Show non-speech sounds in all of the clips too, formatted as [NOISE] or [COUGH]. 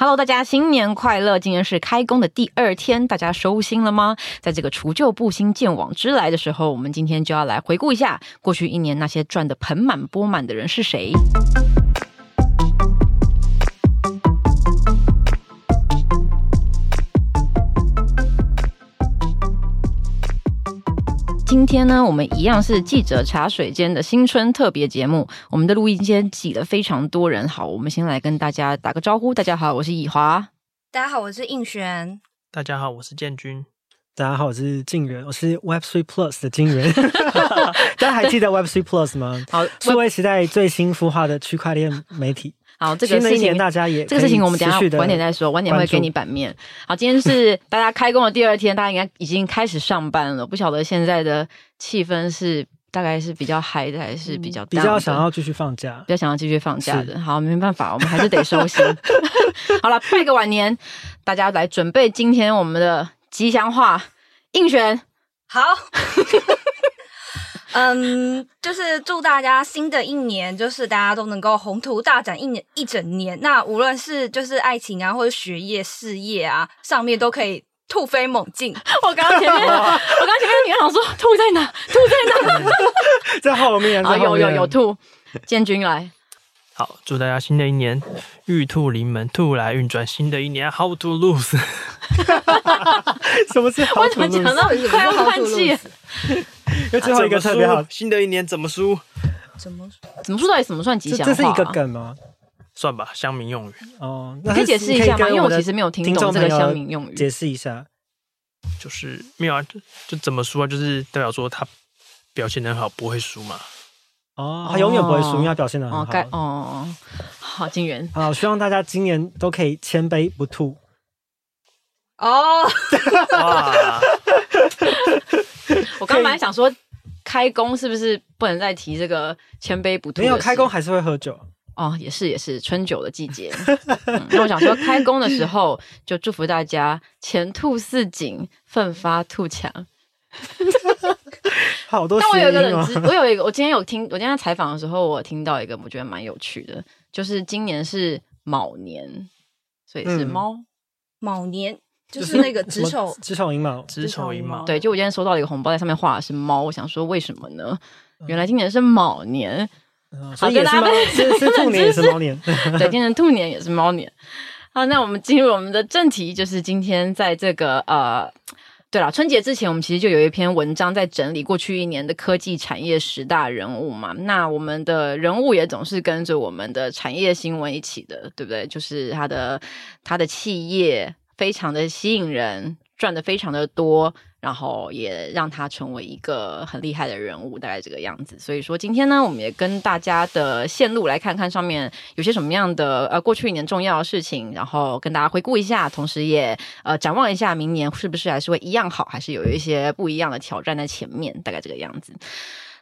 Hello，大家新年快乐！今天是开工的第二天，大家收心了吗？在这个除旧布新、见往之来的时候，我们今天就要来回顾一下过去一年那些赚得盆满钵满的人是谁。今天呢，我们一样是记者茶水间的新春特别节目。我们的录音间挤了非常多人。好，我们先来跟大家打个招呼。大家好，我是以华。大家好，我是应璇。大家好，我是建军。大家好，我是静源。我是 Web Three Plus 的静源。[LAUGHS] 大家还记得 Web Three Plus 吗？好，数位时代最新孵化的区块链媒体。好，这个事情大家也这个事情我们等下晚点再说，晚点会给你版面。好，今天是大家开工的第二天，大家应该已经开始上班了。不晓得现在的气氛是大概是比较嗨的，还是比较、嗯、比较想要继续放假，比较想要继续放假的。好，没办法，我们还是得收心。[LAUGHS] 好了，拜个晚年，大家来准备今天我们的吉祥话应选。好。[LAUGHS] 嗯，就是祝大家新的一年，就是大家都能够宏图大展一年一整年。那无论是就是爱情啊，或者学业、事业啊，上面都可以突飞猛进。我刚刚前面，[LAUGHS] 我刚刚前面你想说兔在哪？兔在哪？[LAUGHS] [LAUGHS] 在后面。啊，有有有兔，建军来。好，祝大家新的一年玉兔临门，兔来运转。新的一年，How to lose？什么是 How to lose？我怎么讲到快要换气？[LAUGHS] 有最后一个特别好，新的一年怎么输？怎么怎么输？到底怎么算吉祥话？这是一个梗吗？算吧，乡民用语。哦，你可以解释一下吗？因为我其实没有听懂这个乡民用语。解释一下，就是没有啊，就就怎么输啊？就是代表说他表现得很好，不会输嘛。哦，他永远不会输，因为他表现得很好。哦，好，金元。好，希望大家今年都可以千杯不吐。哦。[LAUGHS] 我刚本来想说，开工是不是不能再提这个千杯不吐？没有开工还是会喝酒哦，也是也是春酒的季节。嗯、那我想说，开工的时候就祝福大家前兔似锦，奋发图强。[LAUGHS] 好多、哦。但我有一个冷知，我有一个，我今天有听，我今天在采访的时候，我听到一个，我觉得蛮有趣的，就是今年是卯年，所以是猫、嗯、卯年。就是 [LAUGHS] 那个子丑子丑寅卯，子丑寅卯。对，就我今天收到了一个红包，在上面画的是猫。我想说，为什么呢？原来今年是卯年，嗯、所以也是猫，是是兔年也是猫年。[LAUGHS] 对，今年兔年也是猫年。好，那我们进入我们的正题，就是今天在这个呃，对了，春节之前，我们其实就有一篇文章在整理过去一年的科技产业十大人物嘛。那我们的人物也总是跟着我们的产业新闻一起的，对不对？就是他的他的企业。非常的吸引人，赚的非常的多，然后也让他成为一个很厉害的人物，大概这个样子。所以说今天呢，我们也跟大家的线路来看看上面有些什么样的呃过去一年重要的事情，然后跟大家回顾一下，同时也呃展望一下明年是不是还是会一样好，还是有一些不一样的挑战在前面，大概这个样子。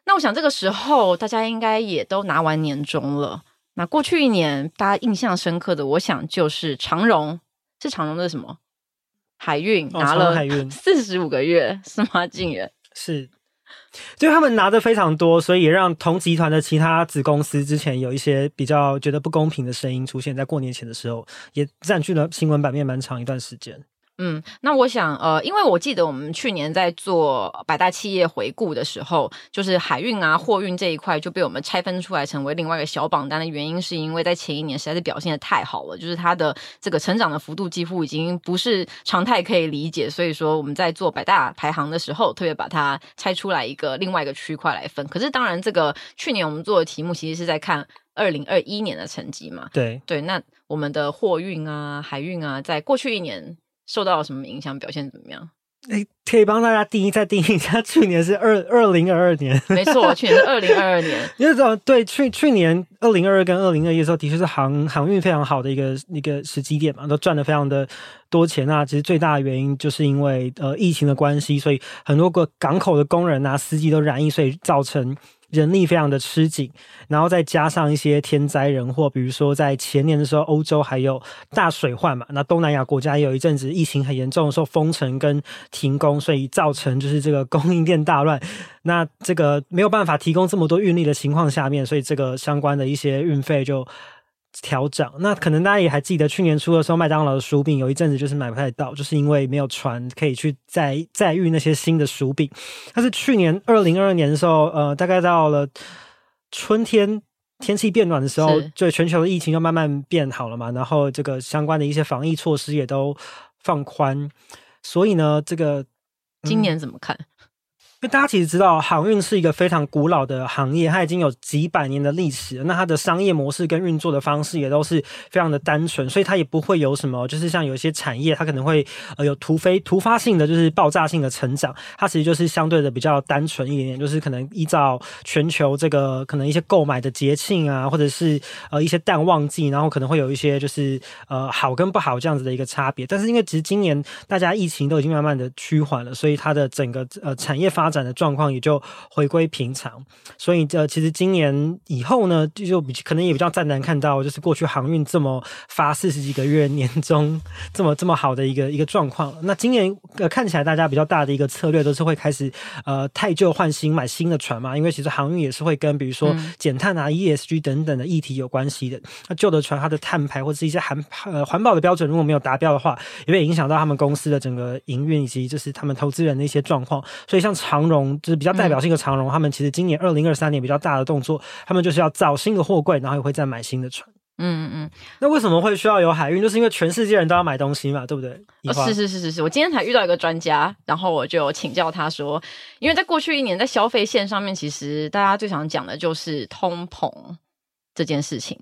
那我想这个时候大家应该也都拿完年终了。那过去一年大家印象深刻的，我想就是长荣。是长荣的什么海运拿了海运 [LAUGHS] 四十五个月是吗？竟然是，就他们拿的非常多，所以也让同集团的其他子公司之前有一些比较觉得不公平的声音出现在过年前的时候，也占据了新闻版面蛮长一段时间。嗯，那我想，呃，因为我记得我们去年在做百大企业回顾的时候，就是海运啊、货运这一块就被我们拆分出来成为另外一个小榜单的原因，是因为在前一年实在是表现的太好了，就是它的这个成长的幅度几乎已经不是常态可以理解，所以说我们在做百大排行的时候，特别把它拆出来一个另外一个区块来分。可是当然，这个去年我们做的题目其实是在看二零二一年的成绩嘛。对对，那我们的货运啊、海运啊，在过去一年。受到了什么影响？表现怎么样？哎，可以帮大家定义再定义一下，去年是二二零二二年，没错，去年是二零二二年。[LAUGHS] 因为这对去去年二零二二跟二零二一的时候，的确是航航运非常好的一个一个时机点嘛，都赚的非常的多钱啊。其实最大的原因就是因为呃疫情的关系，所以很多个港口的工人啊、司机都染疫，所以造成。人力非常的吃紧，然后再加上一些天灾人祸，比如说在前年的时候，欧洲还有大水患嘛，那东南亚国家有一阵子疫情很严重的时候，封城跟停工，所以造成就是这个供应链大乱。那这个没有办法提供这么多运力的情况下面，所以这个相关的一些运费就调整。那可能大家也还记得，去年初的时候，麦当劳的薯饼有一阵子就是买不太到，就是因为没有船可以去载载运那些新的薯饼。但是去年二零二二年的时候，呃，大概到了春天，天气变暖的时候，就全球的疫情就慢慢变好了嘛，然后这个相关的一些防疫措施也都放宽，所以呢，这个、嗯、今年怎么看？因为大家其实知道，航运是一个非常古老的行业，它已经有几百年的历史。那它的商业模式跟运作的方式也都是非常的单纯，所以它也不会有什么，就是像有一些产业，它可能会呃有突飞突发性的，就是爆炸性的成长。它其实就是相对的比较单纯一点点，就是可能依照全球这个可能一些购买的节庆啊，或者是呃一些淡旺季，然后可能会有一些就是呃好跟不好这样子的一个差别。但是因为其实今年大家疫情都已经慢慢的趋缓了，所以它的整个呃产业发展的状况也就回归平常，所以这其实今年以后呢，就就比可能也比较再难看到，就是过去航运这么发四十几个月年终 [LAUGHS] 这么这么好的一个一个状况。那今年呃看起来大家比较大的一个策略都是会开始呃汰旧换新，买新的船嘛，因为其实航运也是会跟比如说减碳啊、ESG 等等的议题有关系的。那旧的船它的碳排或者是一些环呃环保的标准如果没有达标的话，也会影响到他们公司的整个营运以及就是他们投资人的一些状况。所以像长荣。就是比较代表性的长荣，他们其实今年二零二三年比较大的动作，他们就是要造新的货柜，然后也会再买新的船。嗯嗯嗯，那为什么会需要有海运？就是因为全世界人都要买东西嘛，对不对？哦，是是是是是，我今天才遇到一个专家，然后我就请教他说，因为在过去一年在消费线上面，其实大家最常讲的就是通膨这件事情。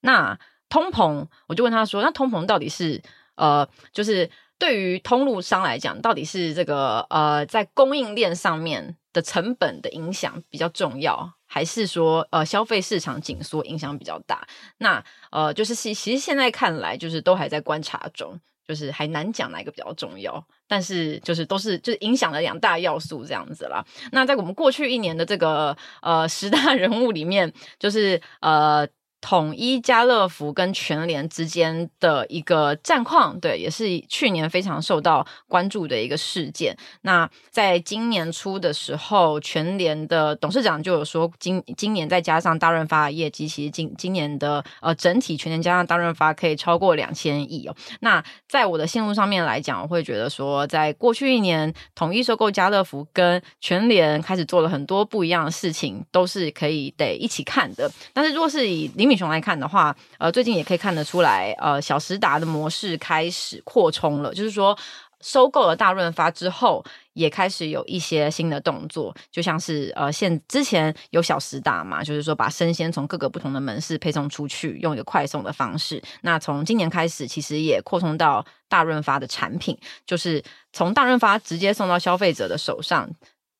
那通膨，我就问他说，那通膨到底是呃，就是。对于通路商来讲，到底是这个呃，在供应链上面的成本的影响比较重要，还是说呃消费市场紧缩影响比较大？那呃，就是其其实现在看来，就是都还在观察中，就是还难讲哪一个比较重要。但是就是都是就是影响了两大要素这样子啦。那在我们过去一年的这个呃十大人物里面，就是呃。统一、家乐福跟全联之间的一个战况，对，也是去年非常受到关注的一个事件。那在今年初的时候，全联的董事长就有说，今今年再加上大润发的业绩，其实今今年的呃整体全年加上大润发可以超过两千亿哦。那在我的线路上面来讲，我会觉得说，在过去一年，统一收购家乐福跟全联开始做了很多不一样的事情，都是可以得一起看的。但是若是以李敏雄来看的话，呃，最近也可以看得出来，呃，小时达的模式开始扩充了，就是说，收购了大润发之后，也开始有一些新的动作，就像是呃，现之前有小时达嘛，就是说把生鲜从各个不同的门市配送出去，用一个快送的方式。那从今年开始，其实也扩充到大润发的产品，就是从大润发直接送到消费者的手上。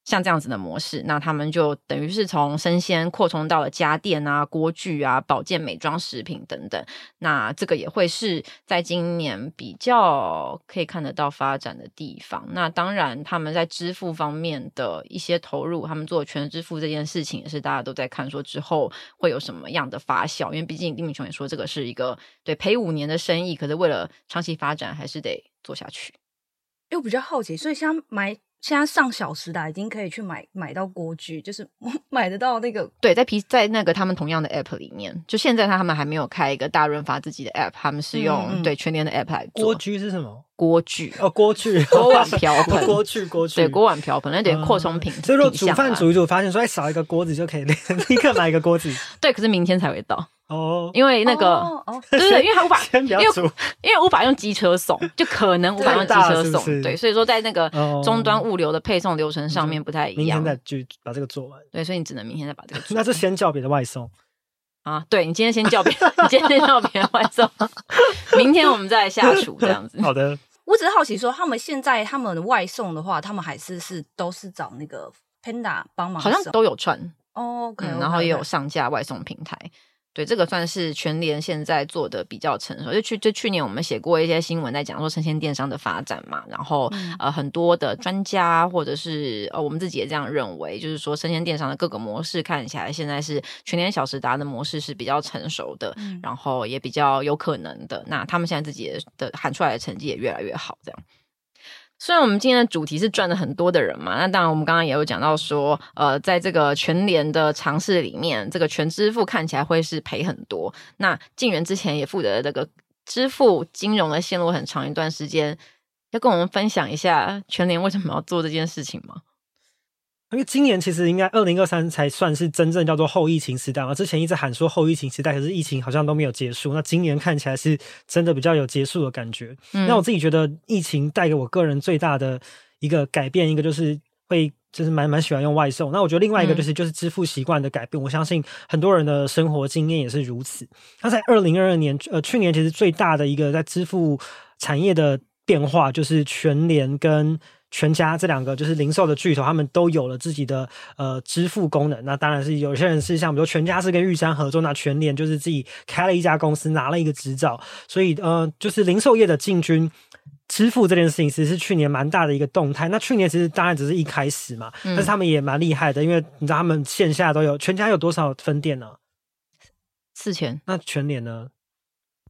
像这样子的模式，那他们就等于是从生鲜扩充到了家电啊、锅具啊、保健美妆食品等等。那这个也会是在今年比较可以看得到发展的地方。那当然，他们在支付方面的一些投入，他们做全支付这件事情，也是大家都在看说之后会有什么样的发酵。因为毕竟丁敏琼也说，这个是一个对赔五年的生意，可是为了长期发展，还是得做下去。又比较好奇，所以像买。现在上小时达已经可以去买买到锅具，就是 [LAUGHS] 买得到那个对，在皮在那个他们同样的 app 里面，就现在他们还没有开一个大润发自己的 app，他们是用、嗯、对全年的 app 来做。锅具是什么？锅具哦，锅具锅碗瓢盆，[LAUGHS] 锅具锅具对锅碗瓢盆，那得扩充品。所以说煮饭煮一煮，发现说哎少一个锅子就可以立刻 [LAUGHS] 买一个锅子。[LAUGHS] 对，可是明天才会到。哦，因为那个，哦，对对，因为他无法，因为因为无法用机车送，就可能无法用机车送，对，所以说在那个终端物流的配送流程上面不太一样。明天再去把这个做完，对，所以你只能明天再把这个做完。那是先叫别的外送啊？对，你今天先叫别，你今天先叫别人外送，明天我们再来下厨这样子。好的，我只是好奇说，他们现在他们外送的话，他们还是是都是找那个 Panda 帮忙，好像都有串哦，然后也有上架外送平台。对，这个算是全联现在做的比较成熟。就去就去年我们写过一些新闻，在讲说生鲜电商的发展嘛。然后、嗯、呃，很多的专家或者是呃，我们自己也这样认为，就是说生鲜电商的各个模式看起来，现在是全联小时达的模式是比较成熟的，嗯、然后也比较有可能的。那他们现在自己的喊出来的成绩也越来越好，这样。虽然我们今天的主题是赚了很多的人嘛，那当然我们刚刚也有讲到说，呃，在这个全联的尝试里面，这个全支付看起来会是赔很多。那进园之前也负责这个支付金融的线路很长一段时间，要跟我们分享一下全联为什么要做这件事情吗？因为今年其实应该二零二三才算是真正叫做后疫情时代嘛，之前一直喊说后疫情时代，可是疫情好像都没有结束。那今年看起来是真的比较有结束的感觉。嗯、那我自己觉得疫情带给我个人最大的一个改变，一个就是会就是蛮蛮喜欢用外送。那我觉得另外一个就是就是支付习惯的改变。嗯、我相信很多人的生活经验也是如此。那在二零二二年，呃，去年其实最大的一个在支付产业的变化，就是全联跟。全家这两个就是零售的巨头，他们都有了自己的呃支付功能。那当然是有些人是像比如全家是跟玉山合作，那全联就是自己开了一家公司，拿了一个执照。所以呃，就是零售业的进军支付这件事情，其实是去年蛮大的一个动态。那去年其实当然只是一开始嘛，嗯、但是他们也蛮厉害的，因为你知道他们线下都有。全家有多少分店呢？四千。那全联呢？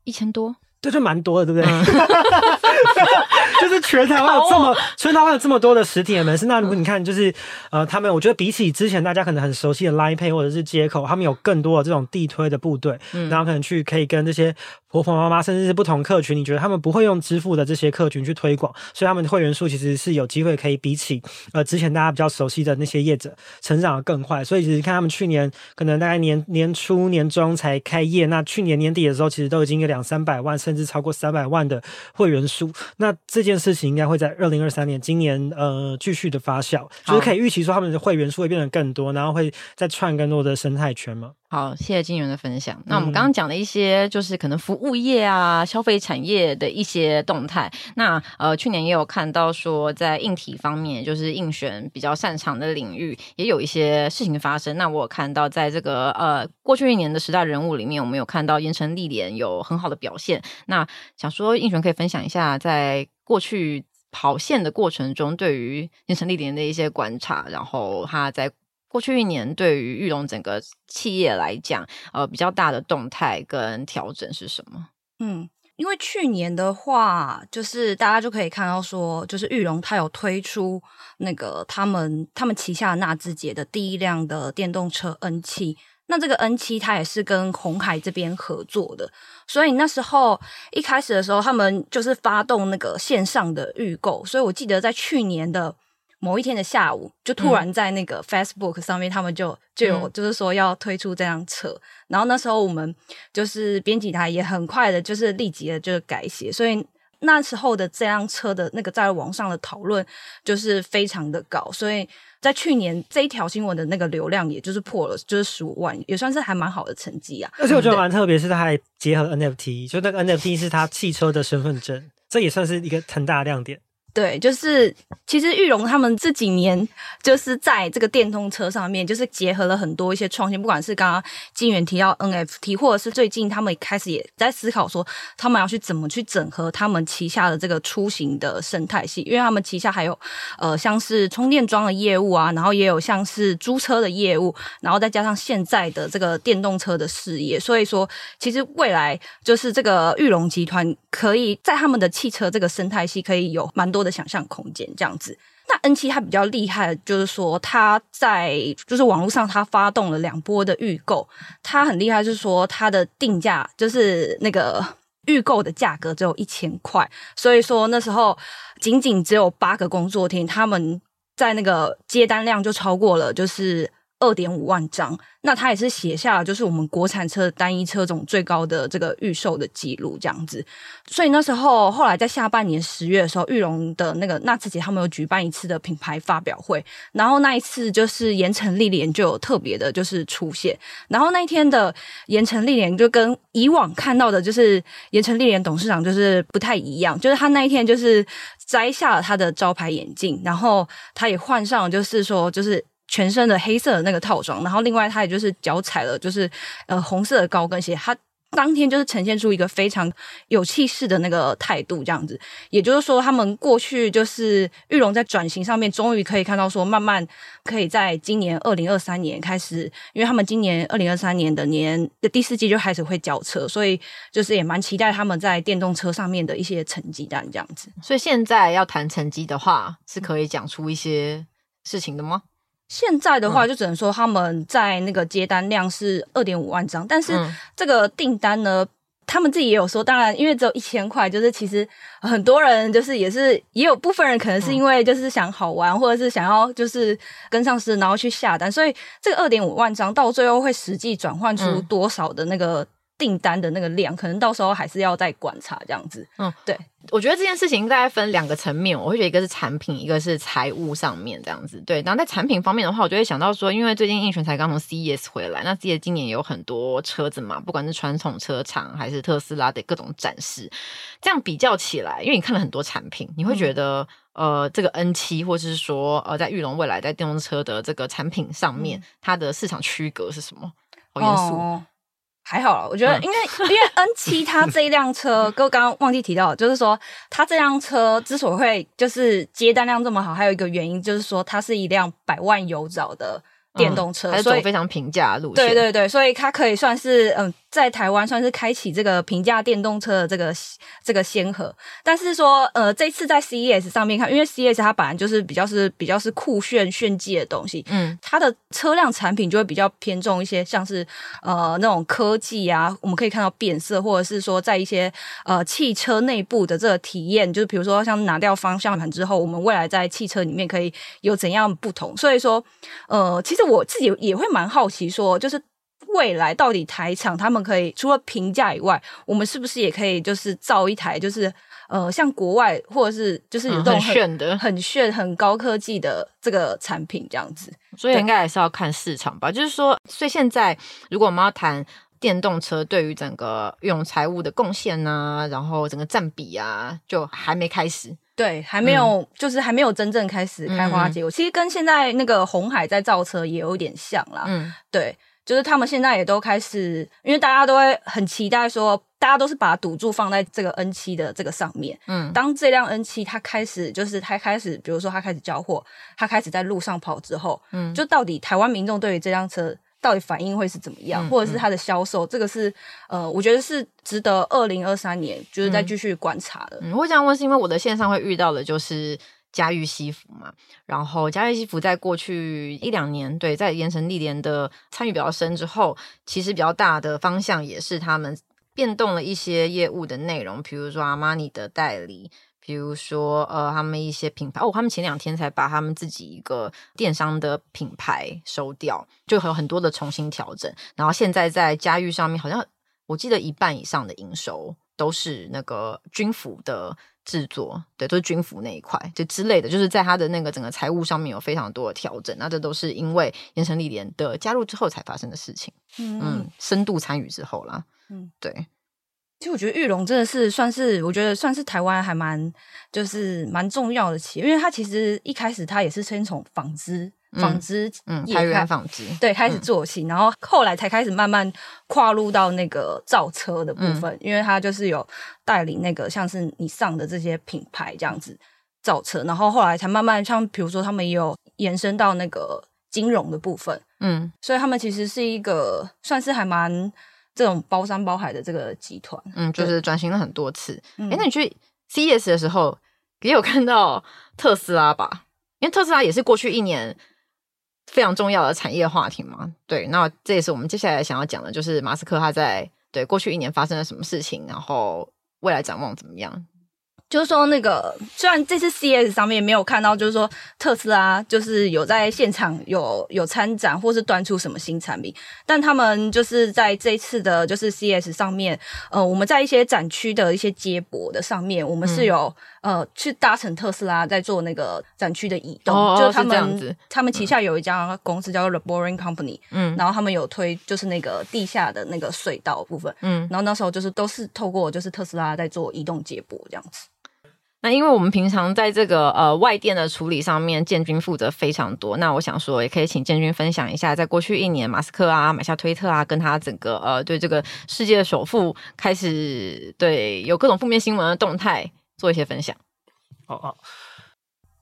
一千多。这就蛮多的，对不对？嗯 [LAUGHS] 就是全台湾有这么，全台湾有这么多的实体的门市。那如果你看，就是呃，他们我觉得比起之前大家可能很熟悉的 Line Pay 或者是接口，他们有更多的这种地推的部队，嗯、然后可能去可以跟这些婆婆妈妈，甚至是不同客群，你觉得他们不会用支付的这些客群去推广，所以他们的会员数其实是有机会可以比起呃之前大家比较熟悉的那些业者成长的更快。所以其实看他们去年可能大概年年初年中才开业，那去年年底的时候，其实都已经有两三百万，甚至超过三百万的会员数。那这件事情应该会在二零二三年今年呃继续的发酵，就是可以预期说他们的会员数会变得更多，然后会再串更多的生态圈吗？好，谢谢金源的分享。那我们刚刚讲的一些，就是可能服务业啊、消费产业的一些动态。那呃，去年也有看到说，在硬体方面，就是应选比较擅长的领域，也有一些事情发生。那我有看到，在这个呃过去一年的十大人物里面，我们有看到盐城历年有很好的表现。那想说，应选可以分享一下，在过去跑线的过程中，对于盐城历年的一些观察，然后他在。过去一年，对于裕隆整个企业来讲，呃，比较大的动态跟调整是什么？嗯，因为去年的话，就是大家就可以看到说，就是裕隆它有推出那个他们他们旗下纳智捷的第一辆的电动车 N 七，那这个 N 七它也是跟鸿海这边合作的，所以那时候一开始的时候，他们就是发动那个线上的预购，所以我记得在去年的。某一天的下午，就突然在那个 Facebook 上面，他们就就有就是说要推出这辆车，嗯、然后那时候我们就是编辑台也很快的，就是立即的就是改写，所以那时候的这辆车的那个在网上的讨论就是非常的高，所以在去年这一条新闻的那个流量，也就是破了就是十五万，也算是还蛮好的成绩啊。而且我觉得蛮特别，是它还结合 NFT，就那个 NFT 是它汽车的身份证，这也算是一个很大的亮点。对，就是其实玉龙他们这几年就是在这个电动车上面，就是结合了很多一些创新，不管是刚刚金源提到 NFT，或者是最近他们开始也在思考说，他们要去怎么去整合他们旗下的这个出行的生态系，因为他们旗下还有呃像是充电桩的业务啊，然后也有像是租车的业务，然后再加上现在的这个电动车的事业，所以说其实未来就是这个玉龙集团可以在他们的汽车这个生态系可以有蛮多的。的想象空间这样子，那 N 七它比较厉害就是说，它在就是网络上它发动了两波的预购，它很厉害，就是说它的定价就是那个预购的价格只有一千块，所以说那时候仅仅只有八个工作天，他们在那个接单量就超过了，就是二点五万张。那他也是写下了，就是我们国产车单一车种最高的这个预售的记录，这样子。所以那时候，后来在下半年十月的时候，裕隆的那个纳智捷他们有举办一次的品牌发表会，然后那一次就是盐埕立联就有特别的，就是出现。然后那一天的盐埕立联就跟以往看到的，就是盐埕立联董事长就是不太一样，就是他那一天就是摘下了他的招牌眼镜，然后他也换上，就是说就是。全身的黑色的那个套装，然后另外他也就是脚踩了就是呃红色的高跟鞋，他当天就是呈现出一个非常有气势的那个态度，这样子。也就是说，他们过去就是玉龙在转型上面，终于可以看到说，慢慢可以在今年二零二三年开始，因为他们今年二零二三年的年的第四季就开始会交车，所以就是也蛮期待他们在电动车上面的一些成绩单这样子。所以现在要谈成绩的话，是可以讲出一些事情的吗？现在的话，就只能说他们在那个接单量是二点五万张，但是这个订单呢，他们自己也有说，当然因为只有一千块，就是其实很多人就是也是也有部分人可能是因为就是想好玩，或者是想要就是跟上时，然后去下单，所以这个二点五万张到最后会实际转换出多少的那个。订单的那个量，可能到时候还是要再观察这样子。嗯，对，我觉得这件事情大概分两个层面，我会觉得一个是产品，一个是财务上面这样子。对，然后在产品方面的话，我就会想到说，因为最近应璇才刚从 CES 回来，那 CES 今年也有很多车子嘛，不管是传统车厂还是特斯拉的各种展示，这样比较起来，因为你看了很多产品，你会觉得、嗯、呃，这个 N 七或者是说呃，在玉龙未来在电动车的这个产品上面，嗯、它的市场区隔是什么？好严肃。哦还好了，我觉得，因为、嗯、因为 N 七 [LAUGHS] 它这一辆车，哥刚刚忘记提到，就是说它这辆车之所以会就是接单量这么好，还有一个原因就是说它是一辆百万油找的电动车，嗯、所以非常平价路线。对对对，所以它可以算是嗯。在台湾算是开启这个平价电动车的这个这个先河，但是说呃这次在 CES 上面看，因为 CES 它本来就是比较是比较是酷炫炫技的东西，嗯，它的车辆产品就会比较偏重一些，像是呃那种科技啊，我们可以看到变色，或者是说在一些呃汽车内部的这个体验，就是比如说像拿掉方向盘之后，我们未来在汽车里面可以有怎样不同？所以说呃，其实我自己也会蛮好奇说，就是。未来到底台厂他们可以除了平价以外，我们是不是也可以就是造一台就是呃像国外或者是就是有这种很、嗯、很炫的很炫很高科技的这个产品这样子？所以应该还是要看市场吧。就是说，所以现在如果我们要谈电动车对于整个用财务的贡献啊，然后整个占比啊，就还没开始。对，还没有，嗯、就是还没有真正开始开花结果。嗯、其实跟现在那个红海在造车也有点像啦。嗯，对。就是他们现在也都开始，因为大家都会很期待说，大家都是把赌注放在这个 N 七的这个上面。嗯，当这辆 N 七它开始，就是它开始，比如说它开始交货，它开始在路上跑之后，嗯，就到底台湾民众对于这辆车到底反应会是怎么样，嗯、或者是它的销售，这个是呃，我觉得是值得二零二三年就是再继续观察的。嗯，我这样问是因为我的线上会遇到的就是。嘉裕西服嘛，然后嘉裕西服在过去一两年，对，在盐城历年的参与比较深之后，其实比较大的方向也是他们变动了一些业务的内容，比如说阿玛尼的代理，比如说呃，他们一些品牌哦，他们前两天才把他们自己一个电商的品牌收掉，就有很多的重新调整，然后现在在嘉裕上面，好像我记得一半以上的营收都是那个军服的。制作对，都是军服那一块，就之类的，就是在他的那个整个财务上面有非常多的调整，那这都是因为盐城历年的加入之后才发生的事情。嗯，嗯，深度参与之后啦。嗯，对。其实我觉得玉龙真的是算是，我觉得算是台湾还蛮就是蛮重要的企业，因为它其实一开始它也是先从纺织。纺织，嗯，开源纺织，对，开始做起，嗯、然后后来才开始慢慢跨入到那个造车的部分，嗯、因为他就是有带领那个像是你上的这些品牌这样子造车，然后后来才慢慢像比如说他们也有延伸到那个金融的部分，嗯，所以他们其实是一个算是还蛮这种包山包海的这个集团，嗯，就是转型了很多次。哎、嗯，那你去 CES 的时候也有看到特斯拉吧？因为特斯拉也是过去一年。非常重要的产业话题嘛，对，那这也是我们接下来想要讲的，就是马斯克他在对过去一年发生了什么事情，然后未来展望怎么样。就是说，那个虽然这次 CES 上面没有看到，就是说特斯拉就是有在现场有有参展，或是端出什么新产品，但他们就是在这一次的，就是 CES 上面，呃，我们在一些展区的一些接驳的上面，我们是有、嗯、呃去搭乘特斯拉在做那个展区的移动，哦、就他们这样子。他们旗下有一家公司叫做 The Boring Company，嗯，然后他们有推就是那个地下的那个隧道部分，嗯，然后那时候就是都是透过就是特斯拉在做移动接驳这样子。那因为我们平常在这个呃外电的处理上面，建军负责非常多。那我想说，也可以请建军分享一下，在过去一年，马斯克啊买下推特啊，跟他整个呃对这个世界的首富开始对有各种负面新闻的动态做一些分享。哦哦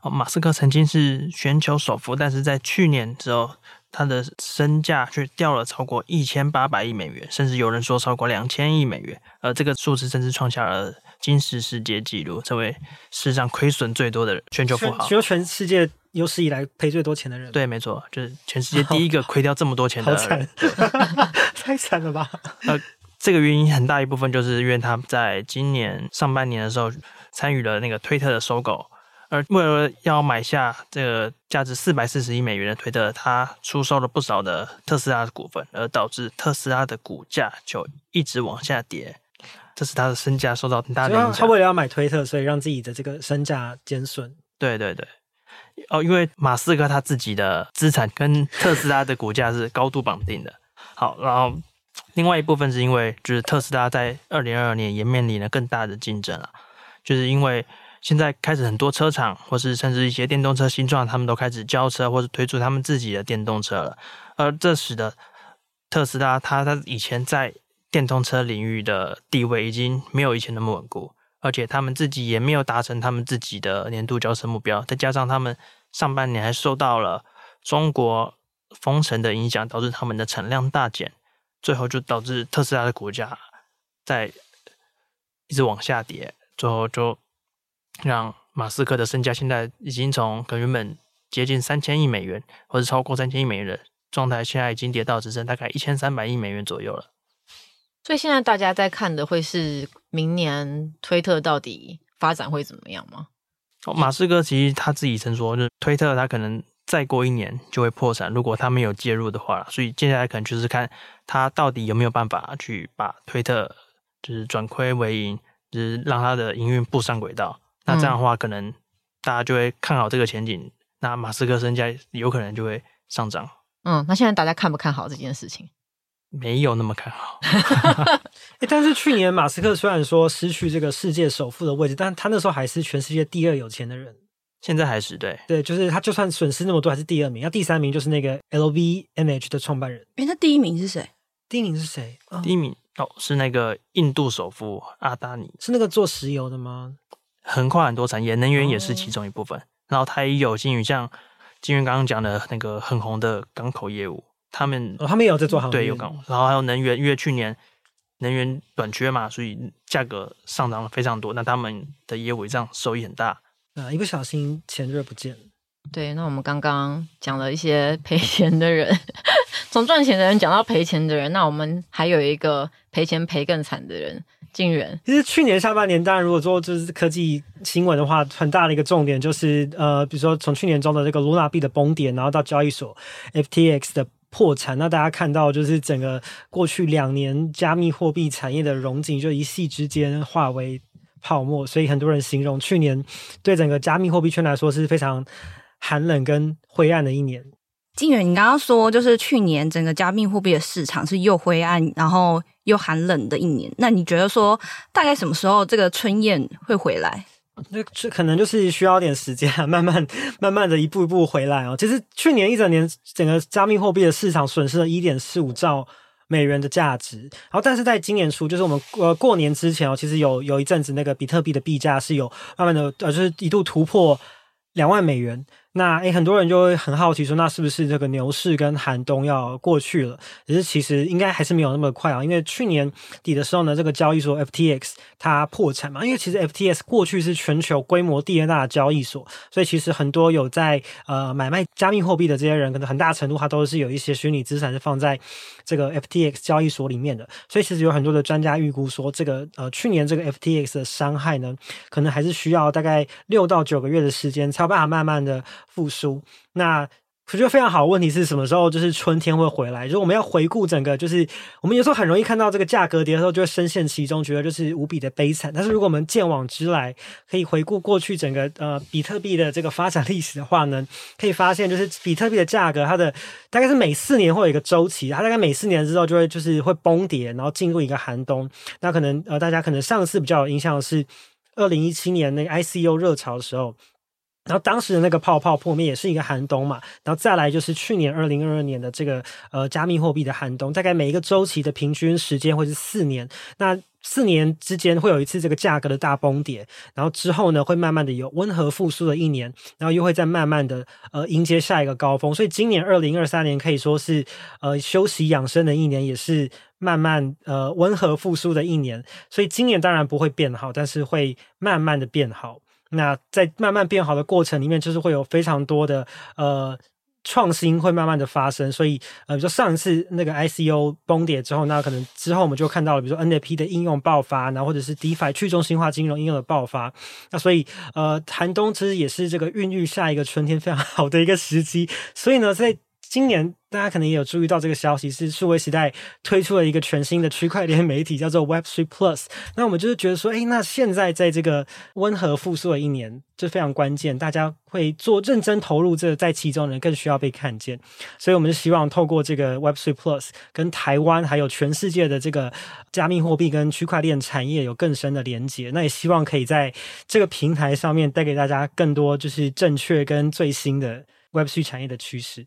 哦，马斯克曾经是全球首富，但是在去年之后，他的身价却掉了超过一千八百亿美元，甚至有人说超过两千亿美元，而这个数字甚至创下了。金氏世界纪录，成为世上亏损最多的人全球富豪，只有全世界有史以来赔最多钱的人。对，没错，就是全世界第一个亏掉这么多钱的 [LAUGHS] 人，[LAUGHS] 太惨了吧？呃，这个原因很大一部分就是因为他在今年上半年的时候参与了那个推特的收购，而为了要买下这个价值四百四十亿美元的推特，他出售了不少的特斯拉的股份，而导致特斯拉的股价就一直往下跌。这是他的身价受到很大的影响。他为了要买推特，所以让自己的这个身价减损。对对对，哦，因为马斯克他自己的资产跟特斯拉的股价是高度绑定的。好，然后另外一部分是因为就是特斯拉在二零二二年也面临了更大的竞争了，就是因为现在开始很多车厂或是甚至一些电动车新创，他们都开始交车或是推出他们自己的电动车了，而这使得特斯拉他他以前在电动车领域的地位已经没有以前那么稳固，而且他们自己也没有达成他们自己的年度交车目标，再加上他们上半年还受到了中国封城的影响，导致他们的产量大减，最后就导致特斯拉的股价在一直往下跌，最后就让马斯克的身价现在已经从可原本接近三千亿美元，或者超过三千亿美元的状态，现在已经跌到只剩大概一千三百亿美元左右了。所以现在大家在看的会是明年推特到底发展会怎么样吗？哦，马斯克其实他自己曾说，就是推特他可能再过一年就会破产，如果他没有介入的话。所以接下来可能就是看他到底有没有办法去把推特就是转亏为盈，就是让他的营运步上轨道。那这样的话，可能大家就会看好这个前景，那马斯克身价有可能就会上涨。嗯，那现在大家看不看好这件事情？没有那么看好 [LAUGHS] 欸，但是去年马斯克虽然说失去这个世界首富的位置，但他那时候还是全世界第二有钱的人。现在还是对对，就是他就算损失那么多，还是第二名。那第三名就是那个 LVMH 的创办人。哎、欸，那第一名是谁？第一名是谁？哦、第一名哦，是那个印度首富阿达尼，是那个做石油的吗？横跨很多产业，能源也是其中一部分。哦、然后他也有金鱼像金源刚刚讲的那个很红的港口业务。他们、哦，他们也有在做航运，对，有港，然后还有能源，因为去年能源短缺嘛，所以价格上涨了非常多。那他们的业务这样收益很大，啊，一不小心钱就不见了。对，那我们刚刚讲了一些赔钱的人，[LAUGHS] 从赚钱的人讲到赔钱的人，那我们还有一个赔钱赔更惨的人，金源。其实去年下半年，当然如果说就是科技新闻的话，很大的一个重点就是呃，比如说从去年中的这个卢娜币的崩跌，然后到交易所 FTX 的。破产，那大家看到就是整个过去两年加密货币产业的融景，就一夕之间化为泡沫。所以很多人形容去年对整个加密货币圈来说是非常寒冷跟灰暗的一年。金远，你刚刚说就是去年整个加密货币的市场是又灰暗，然后又寒冷的一年。那你觉得说大概什么时候这个春燕会回来？那这可能就是需要点时间，慢慢慢慢的一步一步回来哦。其实去年一整年，整个加密货币的市场损失了一点四五兆美元的价值。然后，但是在今年初，就是我们呃过年之前哦，其实有有一阵子那个比特币的币价是有慢慢的呃，就是一度突破两万美元。那诶，很多人就会很好奇说，那是不是这个牛市跟寒冬要过去了？只是其实应该还是没有那么快啊，因为去年底的时候呢，这个交易所 FTX 它破产嘛。因为其实 FTX 过去是全球规模第二大的交易所，所以其实很多有在呃买卖加密货币的这些人，可能很大程度它都是有一些虚拟资产是放在这个 FTX 交易所里面的。所以其实有很多的专家预估说，这个呃去年这个 FTX 的伤害呢，可能还是需要大概六到九个月的时间才有办法慢慢的。复苏，那我觉得非常好的问题是什么时候就是春天会回来？就是我们要回顾整个，就是我们有时候很容易看到这个价格跌的时候，就会深陷其中，觉得就是无比的悲惨。但是如果我们见往知来，可以回顾过去整个呃比特币的这个发展历史的话呢，可以发现就是比特币的价格，它的大概是每四年会有一个周期，它大概每四年之后就会就是会崩跌，然后进入一个寒冬。那可能呃大家可能上次比较有印象的是。二零一七年那个 ICO 热潮的时候。然后当时的那个泡泡破灭也是一个寒冬嘛，然后再来就是去年二零二二年的这个呃加密货币的寒冬，大概每一个周期的平均时间会是四年，那四年之间会有一次这个价格的大崩跌，然后之后呢会慢慢的有温和复苏的一年，然后又会再慢慢的呃迎接下一个高峰，所以今年二零二三年可以说是呃休息养生的一年，也是慢慢呃温和复苏的一年，所以今年当然不会变好，但是会慢慢的变好。那在慢慢变好的过程里面，就是会有非常多的呃创新会慢慢的发生，所以呃，比如说上一次那个 ICO 崩跌之后，那可能之后我们就看到了，比如说 NFT 的应用爆发，然后或者是 DeFi 去中心化金融应用的爆发，那所以呃，寒冬其实也是这个孕育下一个春天非常 [LAUGHS] 好的一个时机，所以呢，在今年。大家可能也有注意到这个消息，是数位时代推出了一个全新的区块链媒体，叫做 Web3 Plus。那我们就是觉得说，哎，那现在在这个温和复苏的一年，就非常关键，大家会做认真投入这在其中的人更需要被看见。所以，我们就希望透过这个 Web3 Plus，跟台湾还有全世界的这个加密货币跟区块链产业有更深的连接。那也希望可以在这个平台上面带给大家更多就是正确跟最新的 Web3 产业的趋势。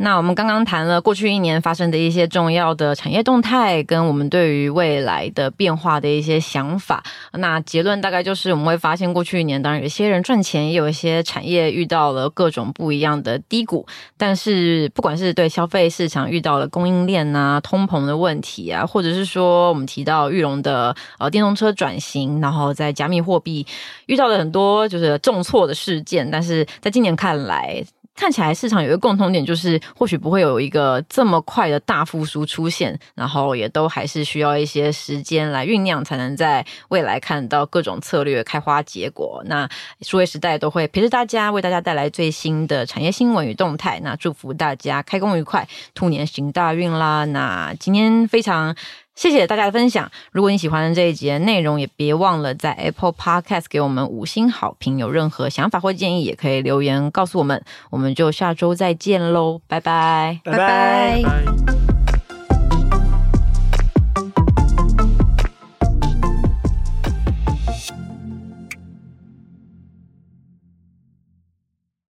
那我们刚刚谈了过去一年发生的一些重要的产业动态，跟我们对于未来的变化的一些想法。那结论大概就是，我们会发现过去一年，当然有些人赚钱，也有一些产业遇到了各种不一样的低谷。但是，不管是对消费市场遇到了供应链啊、通膨的问题啊，或者是说我们提到裕隆的呃电动车转型，然后在加密货币遇到了很多就是重挫的事件，但是在今年看来。看起来市场有一个共同点，就是或许不会有一个这么快的大复苏出现，然后也都还是需要一些时间来酝酿，才能在未来看到各种策略开花结果。那数位时代都会陪着大家，为大家带来最新的产业新闻与动态。那祝福大家开工愉快，兔年行大运啦！那今天非常。谢谢大家的分享。如果你喜欢这一集的内容，也别忘了在 Apple Podcast 给我们五星好评。有任何想法或建议，也可以留言告诉我们。我们就下周再见喽，拜拜，拜拜。拜拜。